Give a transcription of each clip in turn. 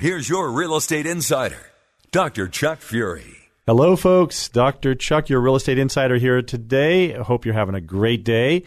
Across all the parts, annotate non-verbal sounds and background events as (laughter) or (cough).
here's your real estate insider, Dr. Chuck Fury. Hello, folks. Dr. Chuck, your real estate insider here today. I hope you're having a great day.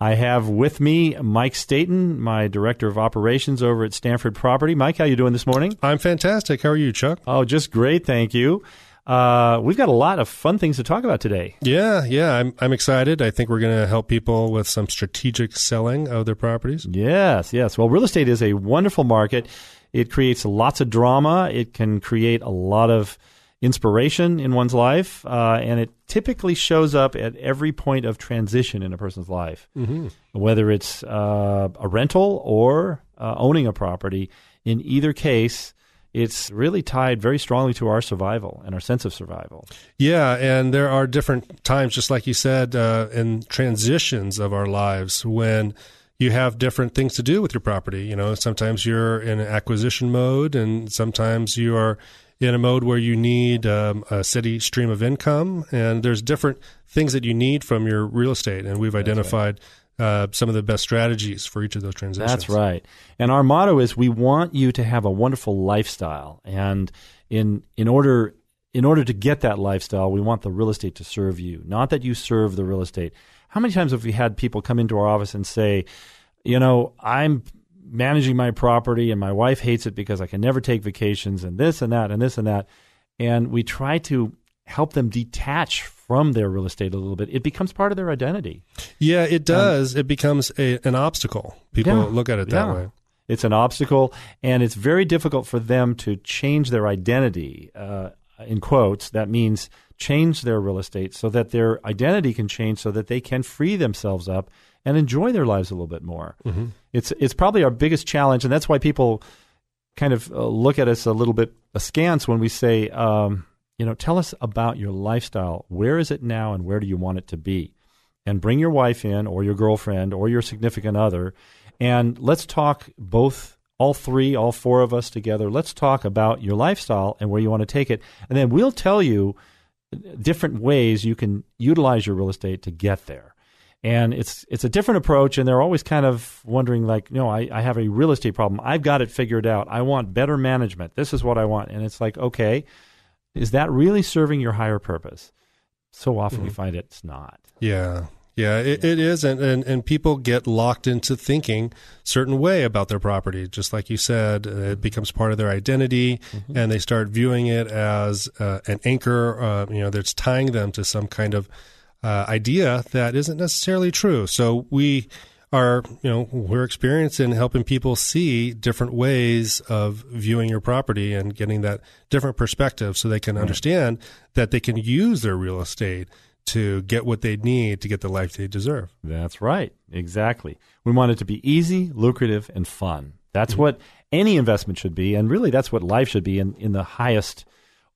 I have with me Mike Staten, my director of operations over at Stanford Property. Mike, how you doing this morning? I'm fantastic. How are you, Chuck? Oh, just great, thank you. Uh, we've got a lot of fun things to talk about today. Yeah, yeah, I'm I'm excited. I think we're going to help people with some strategic selling of their properties. Yes, yes. Well, real estate is a wonderful market. It creates lots of drama. It can create a lot of inspiration in one's life, uh, and it typically shows up at every point of transition in a person's life, mm-hmm. whether it's uh, a rental or uh, owning a property. In either case, it's really tied very strongly to our survival and our sense of survival. Yeah, and there are different times, just like you said, uh, in transitions of our lives when you have different things to do with your property. You know, sometimes you're in acquisition mode, and sometimes you are in a mode where you need um, a steady stream of income, and there's different things that you need from your real estate, and we've identified. Right uh, some of the best strategies for each of those transitions. That's right. And our motto is we want you to have a wonderful lifestyle. And in in order in order to get that lifestyle, we want the real estate to serve you, not that you serve the real estate. How many times have we had people come into our office and say, you know, I'm managing my property and my wife hates it because I can never take vacations and this and that and this and that. And we try to help them detach from their real estate a little bit, it becomes part of their identity. Yeah, it does. Um, it becomes a, an obstacle. People yeah, look at it that yeah. way. It's an obstacle, and it's very difficult for them to change their identity. Uh, in quotes, that means change their real estate so that their identity can change so that they can free themselves up and enjoy their lives a little bit more. Mm-hmm. It's it's probably our biggest challenge, and that's why people kind of uh, look at us a little bit askance when we say, um, you know, tell us about your lifestyle. Where is it now and where do you want it to be? And bring your wife in or your girlfriend or your significant other and let's talk both all three, all four of us together. Let's talk about your lifestyle and where you want to take it. And then we'll tell you different ways you can utilize your real estate to get there. And it's it's a different approach, and they're always kind of wondering, like, no, I, I have a real estate problem. I've got it figured out. I want better management. This is what I want. And it's like, okay, is that really serving your higher purpose? So often mm-hmm. we find it's not. Yeah. Yeah, it, it is, and, and and people get locked into thinking certain way about their property. Just like you said, uh, it becomes part of their identity, mm-hmm. and they start viewing it as uh, an anchor. Uh, you know, that's tying them to some kind of uh, idea that isn't necessarily true. So we are, you know, we're experienced in helping people see different ways of viewing your property and getting that different perspective so they can right. understand that they can use their real estate to get what they need to get the life they deserve. That's right. Exactly. We want it to be easy, lucrative, and fun. That's mm-hmm. what any investment should be. And really, that's what life should be in, in the highest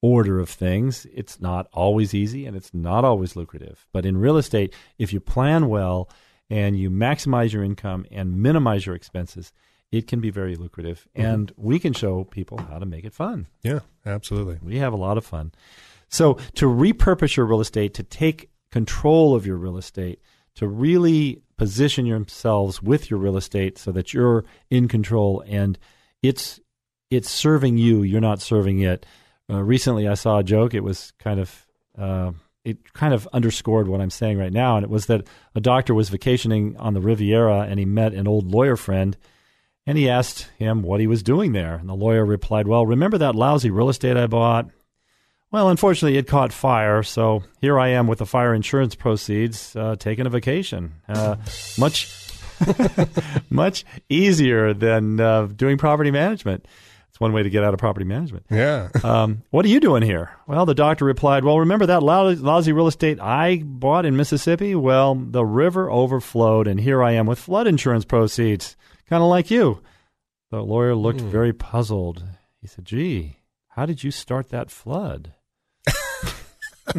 order of things. It's not always easy and it's not always lucrative. But in real estate, if you plan well, and you maximize your income and minimize your expenses, it can be very lucrative. Mm-hmm. And we can show people how to make it fun. Yeah, absolutely. We have a lot of fun. So, to repurpose your real estate, to take control of your real estate, to really position yourselves with your real estate so that you're in control and it's it's serving you, you're not serving it. Uh, recently, I saw a joke. It was kind of uh, it kind of underscored what I'm saying right now, and it was that a doctor was vacationing on the Riviera and he met an old lawyer friend, and he asked him what he was doing there, and the lawyer replied, "Well, remember that lousy real estate I bought? Well, unfortunately, it caught fire, so here I am with the fire insurance proceeds, uh, taking a vacation. Uh, much, (laughs) much easier than uh, doing property management." It's one way to get out of property management. Yeah. um, what are you doing here? Well, the doctor replied, Well, remember that lousy real estate I bought in Mississippi? Well, the river overflowed, and here I am with flood insurance proceeds, kind of like you. The lawyer looked mm. very puzzled. He said, Gee, how did you start that flood?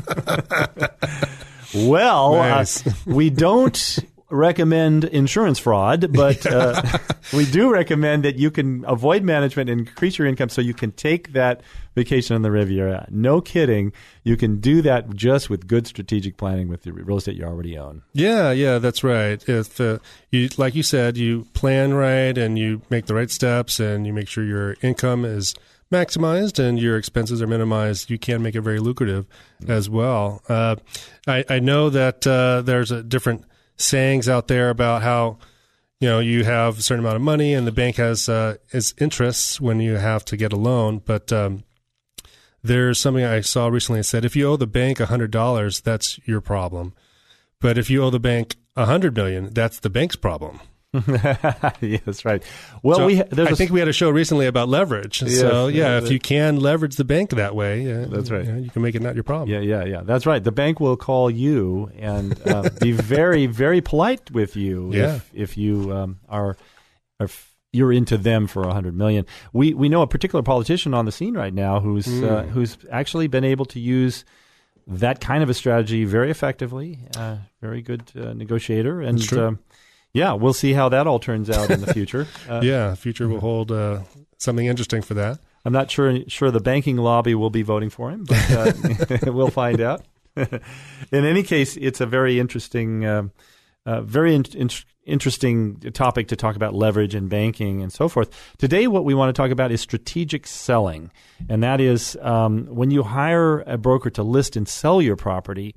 (laughs) well, uh, nice. uh, (laughs) we don't recommend insurance fraud, but uh, (laughs) we do recommend that you can avoid management and increase your income so you can take that vacation on the Riviera. No kidding. You can do that just with good strategic planning with the real estate you already own. Yeah, yeah, that's right. If uh, you, like you said, you plan right and you make the right steps and you make sure your income is maximized and your expenses are minimized, you can make it very lucrative as well. Uh, I, I, know that uh, there's a different – sayings out there about how you know you have a certain amount of money and the bank has uh, its interests when you have to get a loan, but um, there's something I saw recently that said if you owe the bank hundred dollars, that's your problem, but if you owe the bank a hundred million, that's the bank's problem. (laughs) yes, right. Well, so we I think we had a show recently about leverage. Yes, so yeah, if you can leverage the bank that way, uh, that's right. You, know, you, can make it not your problem. Yeah, yeah, yeah. That's right. The bank will call you and uh, be very, very polite with you (laughs) yeah. if if you um, are, are you're into them for a hundred million. We we know a particular politician on the scene right now who's mm. uh, hmm. who's actually been able to use that kind of a strategy very effectively. Uh, very good uh, negotiator and yeah, we'll see how that all turns out in the (laughs) future. Uh, yeah, future will hold uh, something interesting for that. I'm not sure sure the banking lobby will be voting for him, but uh, (laughs) (laughs) we'll find out. in any case, it's a very interesting, uh, uh, very in- in- interesting topic to talk about leverage and banking and so forth. Today, what we want to talk about is strategic selling, and that is um, when you hire a broker to list and sell your property.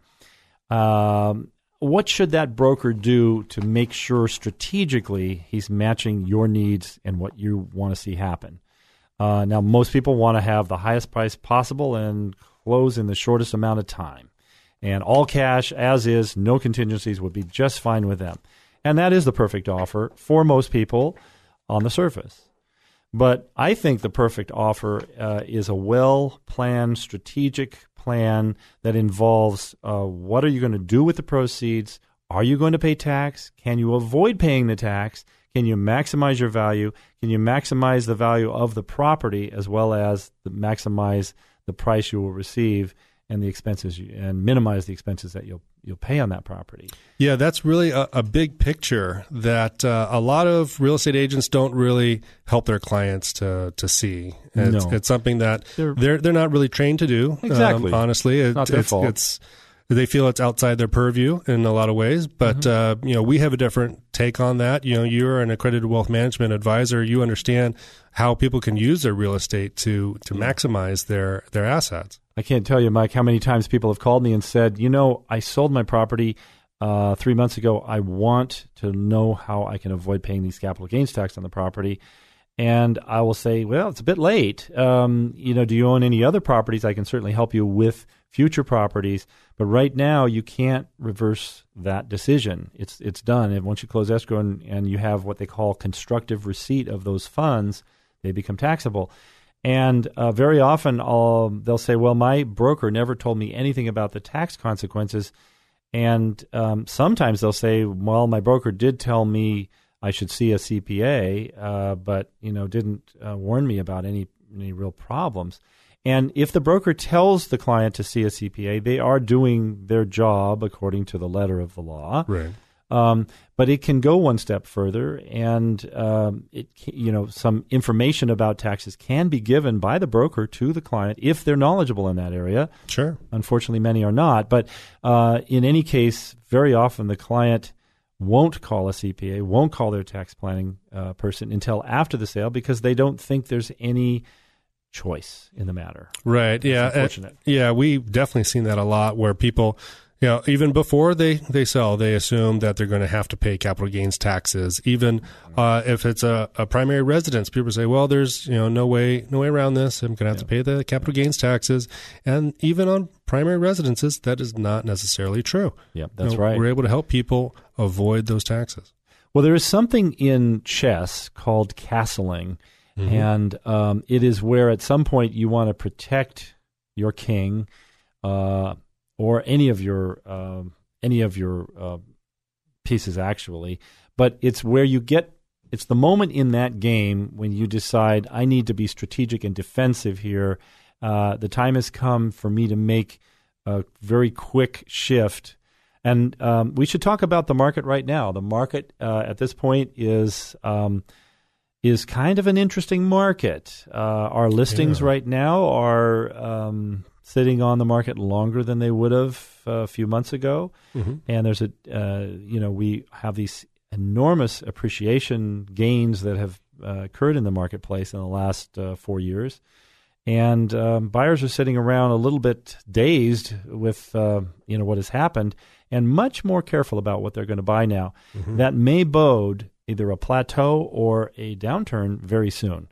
Um, what should that broker do to make sure strategically he's matching your needs and what you want to see happen? Uh, now, most people want to have the highest price possible and close in the shortest amount of time. And all cash, as is, no contingencies would be just fine with them. And that is the perfect offer for most people on the surface. But I think the perfect offer uh, is a well planned, strategic plan that involves uh, what are you going to do with the proceeds? Are you going to pay tax? Can you avoid paying the tax? Can you maximize your value? Can you maximize the value of the property as well as maximize the price you will receive and the expenses you, and minimize the expenses that you'll you'll pay on that property. Yeah, that's really a, a big picture that uh, a lot of real estate agents don't really help their clients to to see. It's, no. it's something that they're, they're they're not really trained to do. Um, exactly. Um, honestly, it, not their it's, fault. it's they feel it's outside their purview in a lot of ways. But mm-hmm. uh, you know, we have a different take on that. You know, you're an accredited wealth management advisor. You understand how people can use their real estate to to maximize their their assets. I can't tell you, Mike, how many times people have called me and said, you know, I sold my property uh, three months ago. I want to know how I can avoid paying these capital gains tax on the property. And I will say, well, it's a bit late. Um, you know, do you own any other properties? I can certainly help you with future properties. But right now, you can't reverse that decision. It's it's done. And once you close escrow and, and you have what they call constructive receipt of those funds, they become taxable. And uh, very often I'll, they'll say, well, my broker never told me anything about the tax consequences. And um, sometimes they'll say, well, my broker did tell me I should see a CPA, uh, but you know didn't uh, warn me about any any real problems. And if the broker tells the client to see a CPA, they are doing their job according to the letter of the law. Right. Um, but it can go one step further, and um, it you know some information about taxes can be given by the broker to the client if they're knowledgeable in that area. Sure. Unfortunately, many are not. But uh, in any case, very often the client won't call a CPA, won't call their tax planning uh, person until after the sale because they don't think there's any choice in the matter. Right. Yeah. Uh, yeah, we've definitely seen that a lot where people, you know, even before they, they sell, they assume that they're going to have to pay capital gains taxes. Even uh, if it's a, a primary residence, people say, well, there's, you know, no way, no way around this. I'm going to have to pay the capital gains taxes. And even on primary residences, that is not necessarily true. Yep, You that's know, right. We're able to help people avoid those taxes. Well, there is something in chess called castling, and um, it is where at some point you want to protect your king uh, or any of your um, any of your uh, pieces actually, but it's where you get. It's the moment in that game when you decide I need to be strategic and defensive here. Uh, the time has come for me to make a very quick shift and um, we should talk about the market right now. The market uh, at this point is um, is kind of an interesting market. Uh, our listings Yeah. right now are um, sitting on the market longer than they would have uh, a few months ago, and there's a uh, you know we have these enormous appreciation gains that have uh, occurred in the marketplace in the last uh, four years and um, buyers are sitting around a little bit dazed with uh, you know what has happened and much more careful about what they're going to buy now. That may bode either a plateau or a downturn very soon.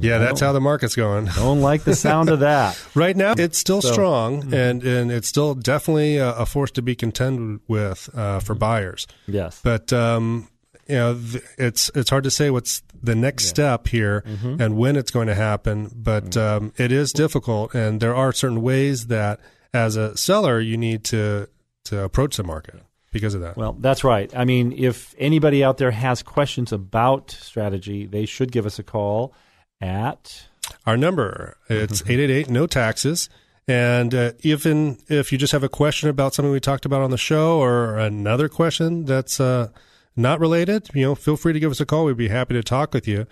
Yeah, that's how the market's going. Don't like the sound of that. (laughs) Right now, it's still So- strong, and, and it's still definitely a, a force to be contended with uh, for buyers. Yes. But um, you know, th- it's it's hard to say what's the next step here Mm-hmm. and when it's going to happen. But um, it is difficult, and there are certain ways that, as a seller, you need to to approach the market because of that. Well, that's right. I mean, if anybody out there has questions about strategy, they should give us a call at Our number it's (laughs) eight eight eight no taxes. And uh, even if you just have a question about something we talked about on the show or another question that's uh, not related, you know, feel free to give us a call. We'd be happy to talk with you.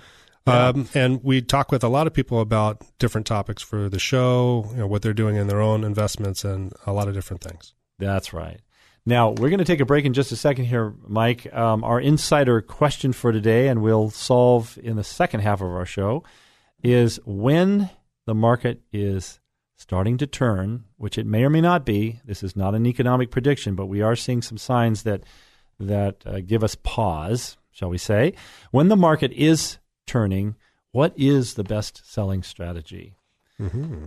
Um, and we talk with a lot of people about different topics for the show, you know, what they're doing in their own investments, and a lot of different things. That's right. Now, we're going to take a break in just a second here, Mike. Um, our insider question for today, and we'll solve in the second half of our show, is when the market is starting to turn, which it may or may not be. This is not an economic prediction, but we are seeing some signs that that uh, give us pause, shall we say? When the market is turning, what is the best selling strategy?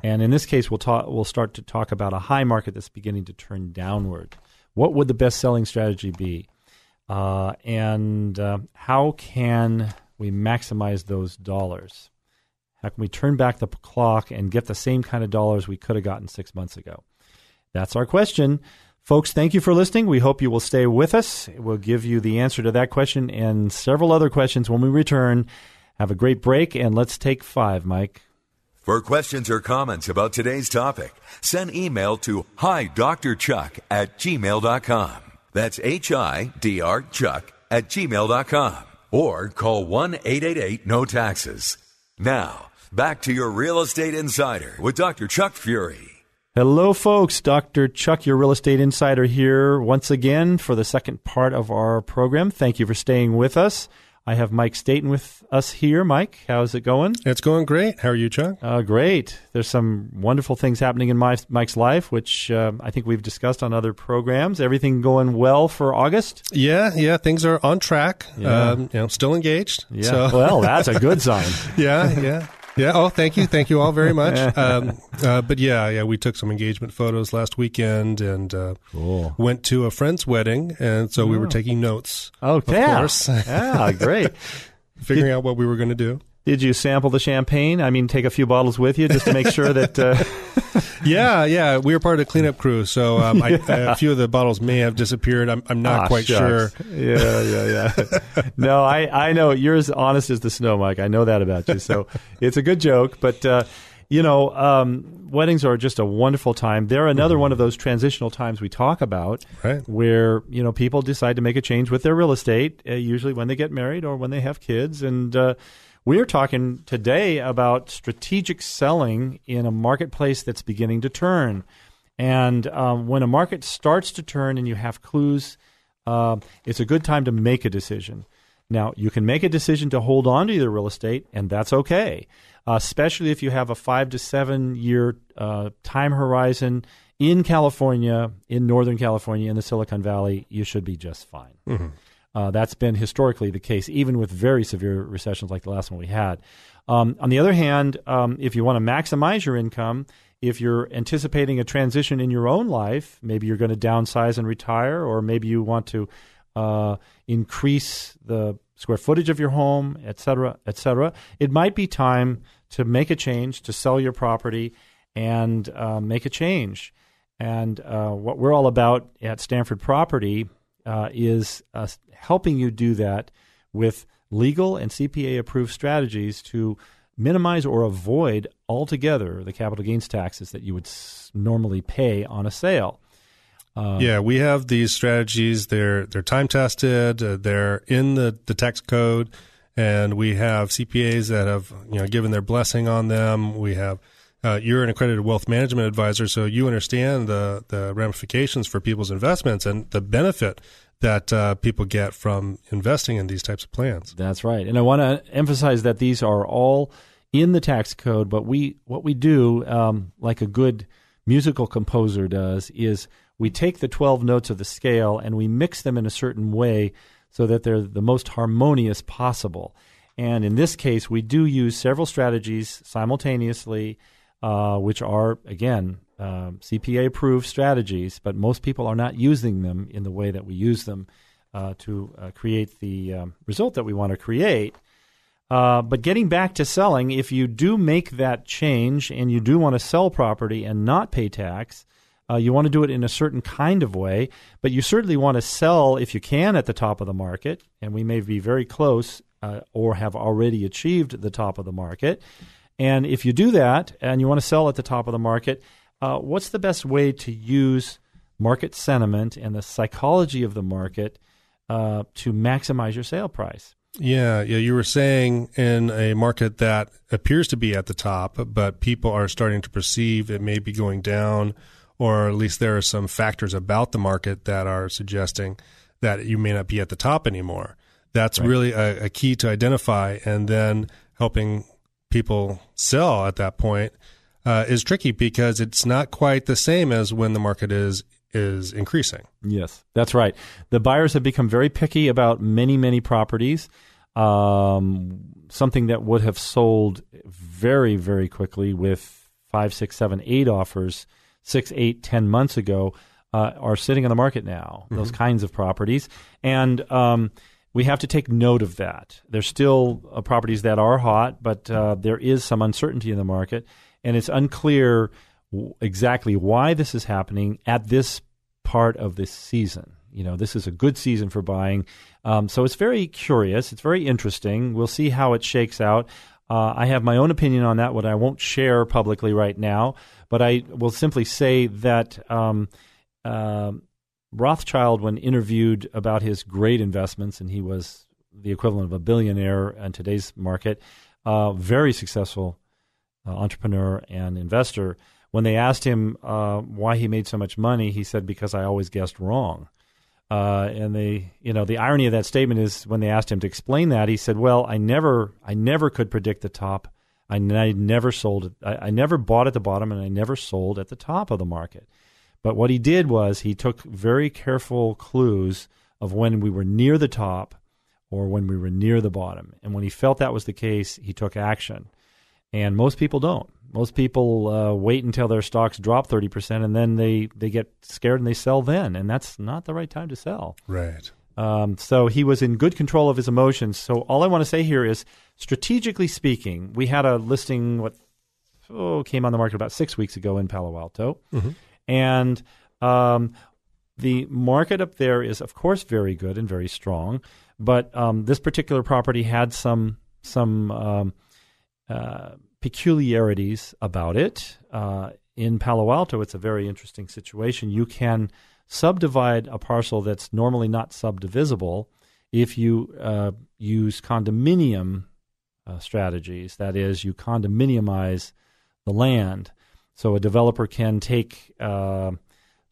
And in this case, we'll talk. We'll start to talk about a high market that's beginning to turn downward. What would the best selling strategy be, uh, and uh, how can we maximize those dollars? How can we turn back the clock and get the same kind of dollars we could have gotten six months ago? That's our question. Folks, thank you for listening. We hope you will stay with us. We'll give you the answer to that question and several other questions when we return. Have a great break, and let's take five, Mike. For questions or comments about today's topic, send email to hi Dr. Chuck at gmail.com. That's H I D R Chuck at gmail.com. Or call 1 888 No Taxes. Now, back to your Real Estate Insider with Dr. Chuck Fury. Hello, folks. Dr. Chuck, your real estate insider, here once again for the second part of our program. Thank you for staying with us. I have Mike Staten with us here. Mike, how's it going? It's going great. How are you, Chuck? Uh, great. There's some wonderful things happening in my, Mike's life, which uh, I think we've discussed on other programs. Everything going well for August? Yeah, yeah, things are on track. Yeah. Um, you know, still engaged. Yeah. So, well, that's a good sign. (laughs) yeah, yeah. Yeah. Oh, thank you. Thank you all very much. (laughs) Um, uh, but yeah, yeah, we took some engagement photos last weekend and uh, Cool. went to a friend's wedding. And so we were taking notes, Oh, of yeah. course, Yeah, great. (laughs) figuring out what we were going to do. Did you sample the champagne? I mean, take a few bottles with you just to make sure that. Uh, (laughs) Yeah, yeah. We were part of the cleanup crew. So um, I, (laughs) a few of the bottles may have disappeared. I'm, I'm not Ah, quite sure. Yeah, yeah, yeah. (laughs) no, I, I know you're as honest as the snow, Mike. I know that about you. So it's a good joke, but uh, you know, um, weddings are just a wonderful time. They're another one of those transitional times we talk about, Right. where you know people decide to make a change with their real estate, uh, usually when they get married or when they have kids, and. Uh, we're talking today about strategic selling in a marketplace that's beginning to turn. And um, when a market starts to turn and you have clues, um, it's a good time to make a decision. Now, you can make a decision to hold on to your real estate, and that's okay, uh, especially if you have a five to seven year uh, time horizon in California, in Northern California, in the Silicon Valley. You should be just fine. Mm-hmm. Uh, that's been historically the case, even with very severe recessions like the last one we had. Um, on the other hand, um, if you want to maximize your income, if you're anticipating a transition in your own life, maybe you're going to downsize and retire, or maybe you want to uh, increase the square footage of your home, et cetera, et cetera, it might be time to make a change, to sell your property, and uh, make a change. And uh, what we're all about at Stanford Property uh, is helping you do that with legal and CPA approved strategies to minimize or avoid altogether the capital gains taxes that you would s- normally pay on a sale. Uh, yeah, we have these strategies. They're they're time tested. Uh, they're in the, the tax code, and we have CPAs that have you know given their blessing on them. We have uh, you're an accredited wealth management advisor, so you understand the the ramifications for people's investments and the benefit that uh, people get from investing in these types of plans. That's right, and I want to emphasize that these are all in the tax code. But we what we do, um, like a good musical composer does, is we take the 12 notes of the scale and we mix them in a certain way so that they're the most harmonious possible. And in this case, we do use several strategies simultaneously, uh, which are, again, uh, CPA approved strategies, but most people are not using them in the way that we use them uh, to uh, create the um, result that we want to create. Uh, but getting back to selling, if you do make that change and you do want to sell property and not pay tax, uh, you want to do it in a certain kind of way, but you certainly want to sell if you can at the top of the market, and we may be very close uh, or have already achieved the top of the market. And if you do that and you want to sell at the top of the market, uh, what's the best way to use market sentiment and the psychology of the market uh, to maximize your sale price? Yeah, yeah. You were saying in a market that appears to be at the top, but people are starting to perceive it may be going down or at least there are some factors about the market that are suggesting that you may not be at the top anymore. That's right. really a, a, key to identify, and then helping people sell at that point uh, is tricky because it's not quite the same as when the market is is increasing. Yes, that's right. The buyers have become very picky about many many properties. Um, something that would have sold very very quickly with five, six, seven, eight offers six, eight, ten months ago uh, are sitting on the market now. Mm-hmm. Those kinds of properties, and um, we have to take note of that. There's still uh, properties that are hot, but uh, there is some uncertainty in the market, and it's unclear w- exactly why this is happening at this part of this season. You know, this is a good season for buying. Um, so it's very curious. It's very interesting. We'll see how it shakes out. Uh, I have my own opinion on that, what I won't share publicly right now. But I will simply say that um, uh, Rothschild, when interviewed about his great investments, and he was the equivalent of a billionaire in today's market, uh, very successful uh, entrepreneur and investor. When they asked him uh, why he made so much money, he said, "Because I always guessed wrong." Uh, and they, you know, the irony of that statement is when they asked him to explain that, he said, "Well, I never, I never could predict the top I, I never sold it. I, I never bought at the bottom, and I never sold at the top of the market. But what he did was he took very careful clues of when we were near the top or when we were near the bottom. And when he felt that was the case, he took action. And most people don't. Most people uh, wait until their stocks drop 30% and then they, they get scared and they sell then. And that's not the right time to sell. Right. Um, so he was in good control of his emotions. So all I want to say here is, strategically speaking, we had a listing what oh, came on the market about six weeks ago in Palo Alto, mm-hmm. and um, the market up there is, of course, very good and very strong. But um, this particular property had some some um, uh, peculiarities about it. Uh, in Palo Alto, it's a very interesting situation. You can subdivide a parcel that's normally not subdivisible if you uh, use condominium uh, strategies. That is, you condominiumize the land. So a developer can take uh,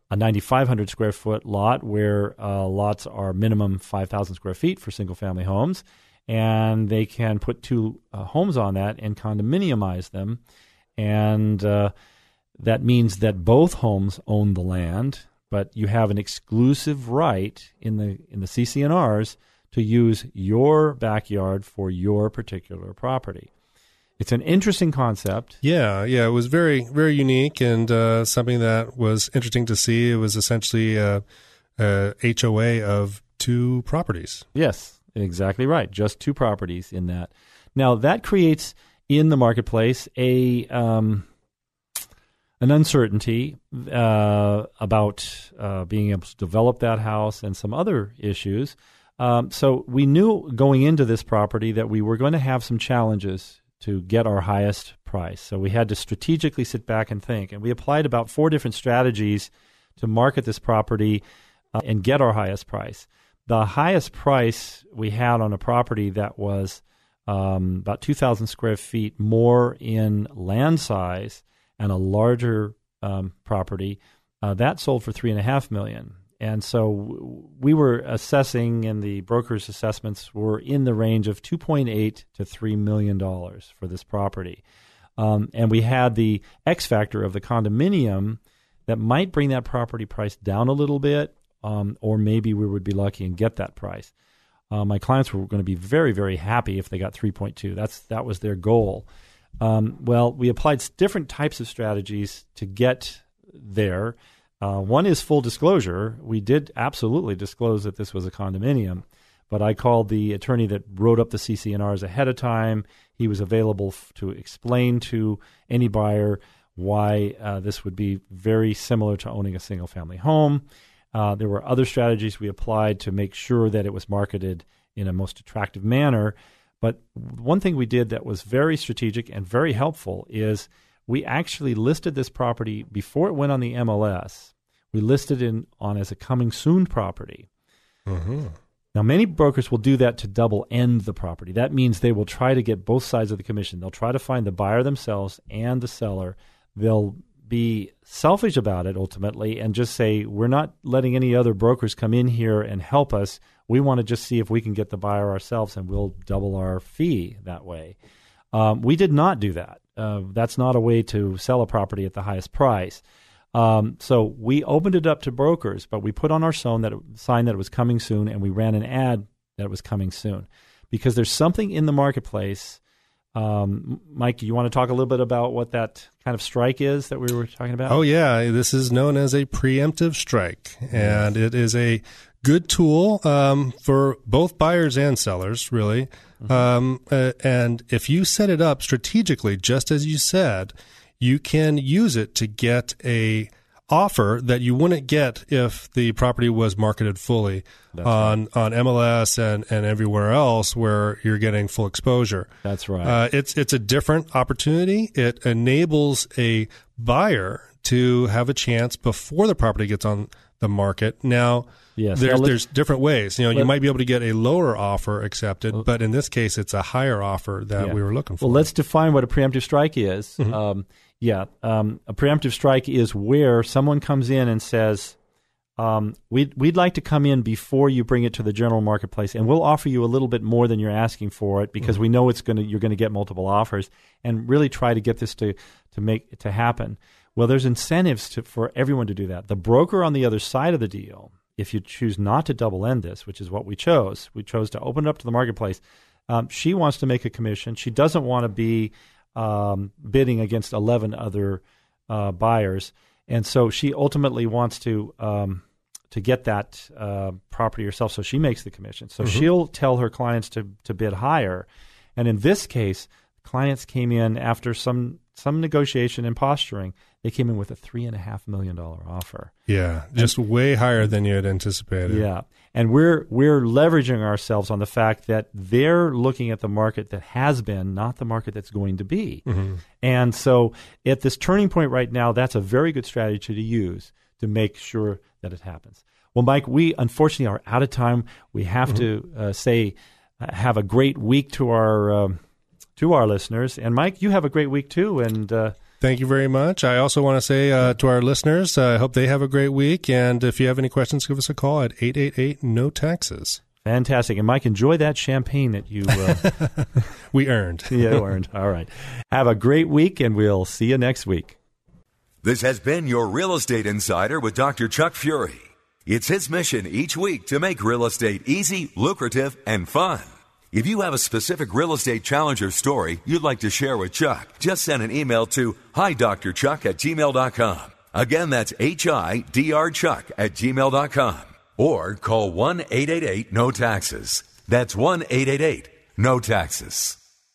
a 9,500 square foot lot where uh, lots are minimum 5,000 square feet for single family homes, and they can put two uh, homes on that and condominiumize them, and uh, that means that both homes own the land, but you have an exclusive right in the in the CC&Rs to use your backyard for your particular property. It's an interesting concept. Yeah, yeah, it was very, very unique and uh, something that was interesting to see. It was essentially a, a HOA of two properties. Yes, exactly right. Just two properties in that. Now that creates in the marketplace a um, an uncertainty uh, about uh, being able to develop that house and some other issues. Um, so we knew going into this property that we were going to have some challenges to get our highest price. So we had to strategically sit back and think. And we applied about four different strategies to market this property uh, and get our highest price. The highest price we had on a property that was um, about 2,000 square feet more in land size and a larger um, property uh, that sold for three and a half million. And so we were assessing, and the broker's assessments were in the range of 2.8 to 3 million dollars for this property. Um, and we had the X factor of the condominium that might bring that property price down a little bit, um, or maybe we would be lucky and get that price. Uh, my clients were going to be very, very happy if they got 3.2. That's that was their goal. Um, well, we applied different types of strategies to get there. Uh, one is full disclosure. We did absolutely disclose that this was a condominium, but I called the attorney that wrote up the CC&Rs ahead of time. He was available f- to explain to any buyer why uh, this would be very similar to owning a single family home. Uh, there were other strategies we applied to make sure that it was marketed in a most attractive manner. But one thing we did that was very strategic and very helpful is we actually listed this property before it went on the MLS. We listed it on as a coming soon property. Mm-hmm. Now, many brokers will do that to double end the property. That means they will try to get both sides of the commission. They'll try to find the buyer themselves and the seller. They'll be selfish about it ultimately and just say, we're not letting any other brokers come in here and help us. We want to just see if we can get the buyer ourselves and we'll double our fee that way. Um, we did not do that. Uh, that's not a way to sell a property at the highest price. Um, so we opened it up to brokers, but we put on our sign that it, sign that it was coming soon, and we ran an ad that it was coming soon, because there's something in the marketplace. Um, Mike, you want to talk a little bit about what that kind of strike is that we were talking about? Oh yeah, this is known as a preemptive strike, and it is a good tool um, for both buyers and sellers, really. Mm-hmm. Um, uh, and if you set it up strategically, just as you said, you can use it to get a offer that you wouldn't get if the property was marketed fully That's on right. on MLS and, and everywhere else where you're getting full exposure. That's right. Uh, it's it's a different opportunity. It enables a buyer to have a chance before the property gets on the market. Now, yes. there's, there's different ways. You know, you might be able to get a lower offer accepted, well, but in this case, it's a higher offer that yeah. we were looking for. Well, let's define what a preemptive strike is. Mm-hmm. Um, yeah, um, a preemptive strike is where someone comes in and says, um, we'd, we'd like to come in before you bring it to the general marketplace, and we'll offer you a little bit more than you're asking for it because mm-hmm. we know it's going to you're going to get multiple offers, and really try to get this to to make to happen. Well, there's incentives to, for everyone to do that. The broker on the other side of the deal, if you choose not to double end this, which is what we chose, we chose to open it up to the marketplace. Um, she wants to make a commission. She doesn't want to be um, bidding against 11 other uh, buyers. And so she ultimately wants to um, to get that uh, property herself. So she makes the commission. So mm-hmm. she'll tell her clients to to bid higher. And in this case, clients came in after some some negotiation and posturing they came in with a three and a half million dollar offer. Yeah, just and, way higher than you had anticipated. Yeah, and we're we're leveraging ourselves on the fact that they're looking at the market that has been, not the market that's going to be. Mm-hmm. And so, at this turning point right now, that's a very good strategy to use to make sure that it happens. Well, Mike, we unfortunately are out of time. We have mm-hmm. to uh, say, uh, have a great week to our. Um, to our listeners, and Mike, you have a great week too, and uh, Thank you very much. I also want to say uh, to our listeners, uh, I hope they have a great week. And if you have any questions, give us a call at 888 No Taxes. Fantastic. And Mike, enjoy that champagne that you uh, (laughs) we earned. (laughs) yeah, earned. All right. Have a great week, and we'll see you next week. This has been your Real Estate Insider with Dr. Chuck Fury. It's his mission each week to make real estate easy, lucrative, and fun. If you have a specific real estate challenge or story you'd like to share with Chuck, just send an email to hidrchuck at gmail.com. Again, that's H-I-D-R Chuck at gmail.com. Or call 1-888-NO-TAXES. That's 1-888-NO-TAXES.